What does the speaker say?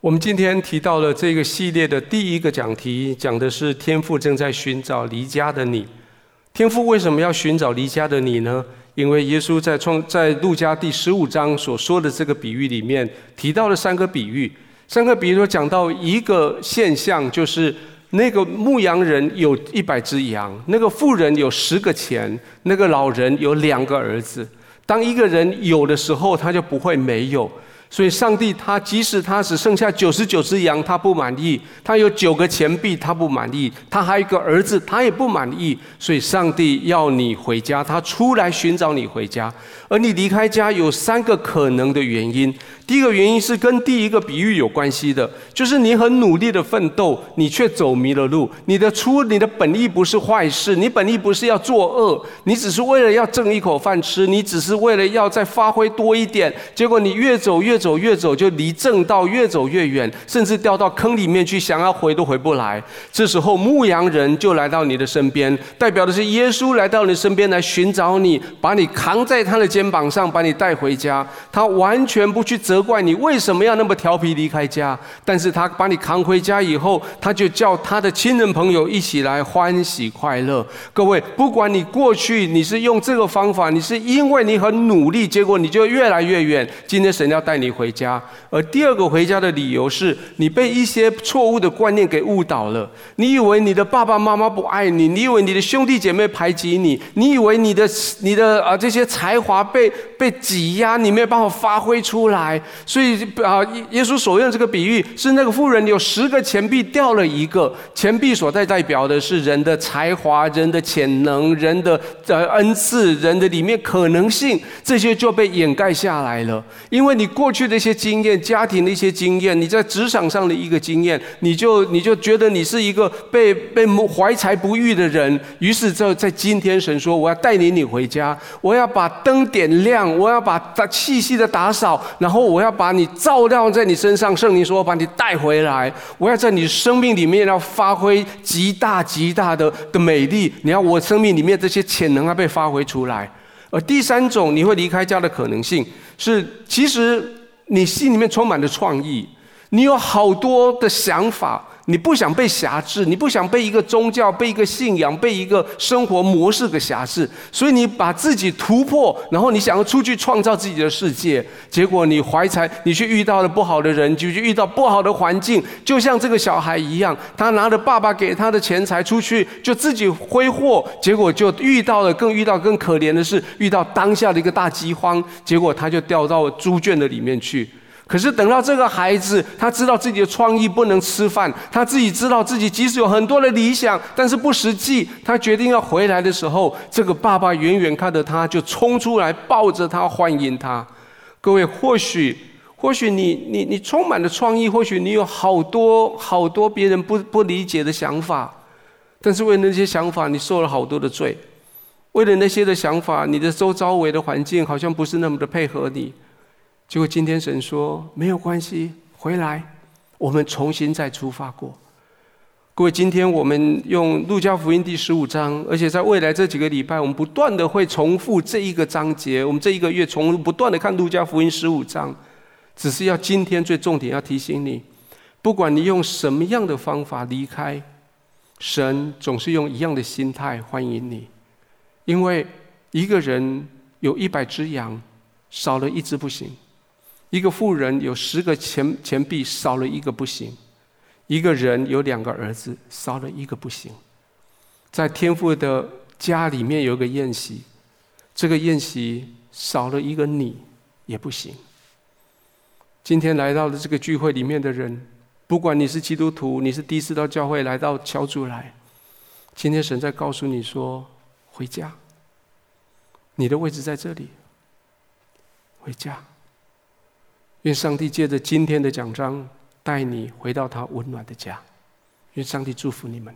我们今天提到了这个系列的第一个讲题，讲的是天父正在寻找离家的你。天父为什么要寻找离家的你呢？因为耶稣在创在路加第十五章所说的这个比喻里面提到了三个比喻，三个比喻都讲到一个现象，就是那个牧羊人有一百只羊，那个富人有十个钱，那个老人有两个儿子。当一个人有的时候，他就不会没有。所以，上帝他即使他只剩下九十九只羊，他不满意；他有九个钱币，他不满意；他还有一个儿子，他也不满意。所以，上帝要你回家，他出来寻找你回家。而你离开家有三个可能的原因。第一个原因是跟第一个比喻有关系的，就是你很努力的奋斗，你却走迷了路。你的出，你的本意不是坏事，你本意不是要作恶，你只是为了要挣一口饭吃，你只是为了要再发挥多一点。结果你越走越走越走，就离正道越走越远，甚至掉到坑里面去，想要回都回不来。这时候牧羊人就来到你的身边，代表的是耶稣来到你身边来寻找你，把你扛在他的肩膀上，把你带回家。他完全不去责。怪你为什么要那么调皮离开家？但是他把你扛回家以后，他就叫他的亲人朋友一起来欢喜快乐。各位，不管你过去你是用这个方法，你是因为你很努力，结果你就越来越远。今天神要带你回家，而第二个回家的理由是你被一些错误的观念给误导了。你以为你的爸爸妈妈不爱你，你以为你的兄弟姐妹排挤你，你以为你的你的啊这些才华被被挤压，你没有办法发挥出来。所以啊，耶稣所用这个比喻是那个妇人有十个钱币掉了一个，钱币所代代表的是人的才华、人的潜能、人的呃恩赐、人的里面可能性，这些就被掩盖下来了。因为你过去去的一些经验、家庭的一些经验、你在职场上的一个经验，你就你就觉得你是一个被被怀才不遇的人。于是就在今天，神说我要带领你回家，我要把灯点亮，我要把它细细的打扫，然后我。要把你照亮在你身上，圣灵说：“我把你带回来。我要在你生命里面要发挥极大极大的的美丽。你要我生命里面这些潜能要被发挥出来。而第三种你会离开家的可能性是，其实你心里面充满了创意，你有好多的想法。”你不想被辖制，你不想被一个宗教、被一个信仰、被一个生活模式给辖制，所以你把自己突破，然后你想要出去创造自己的世界。结果你怀才，你去遇到了不好的人，就去遇到不好的环境，就像这个小孩一样，他拿着爸爸给他的钱财出去，就自己挥霍，结果就遇到了更遇到更可怜的是，遇到当下的一个大饥荒，结果他就掉到猪圈的里面去。可是等到这个孩子，他知道自己的创意不能吃饭，他自己知道自己即使有很多的理想，但是不实际。他决定要回来的时候，这个爸爸远远看着他，就冲出来抱着他欢迎他。各位，或许或许你你你充满了创意，或许你有好多好多别人不不理解的想法，但是为了那些想法，你受了好多的罪。为了那些的想法，你的周遭围的环境好像不是那么的配合你。结果今天神说没有关系，回来，我们重新再出发过。各位，今天我们用路加福音第十五章，而且在未来这几个礼拜，我们不断的会重复这一个章节。我们这一个月从不断的看路加福音十五章，只是要今天最重点要提醒你，不管你用什么样的方法离开，神总是用一样的心态欢迎你，因为一个人有一百只羊，少了一只不行。一个富人有十个钱钱币，少了一个不行；一个人有两个儿子，少了一个不行。在天父的家里面有个宴席，这个宴席少了一个你也不行。今天来到了这个聚会里面的人，不管你是基督徒，你是第一次到教会来到小组来，今天神在告诉你说：回家，你的位置在这里，回家。愿上帝借着今天的奖章，带你回到他温暖的家。愿上帝祝福你们。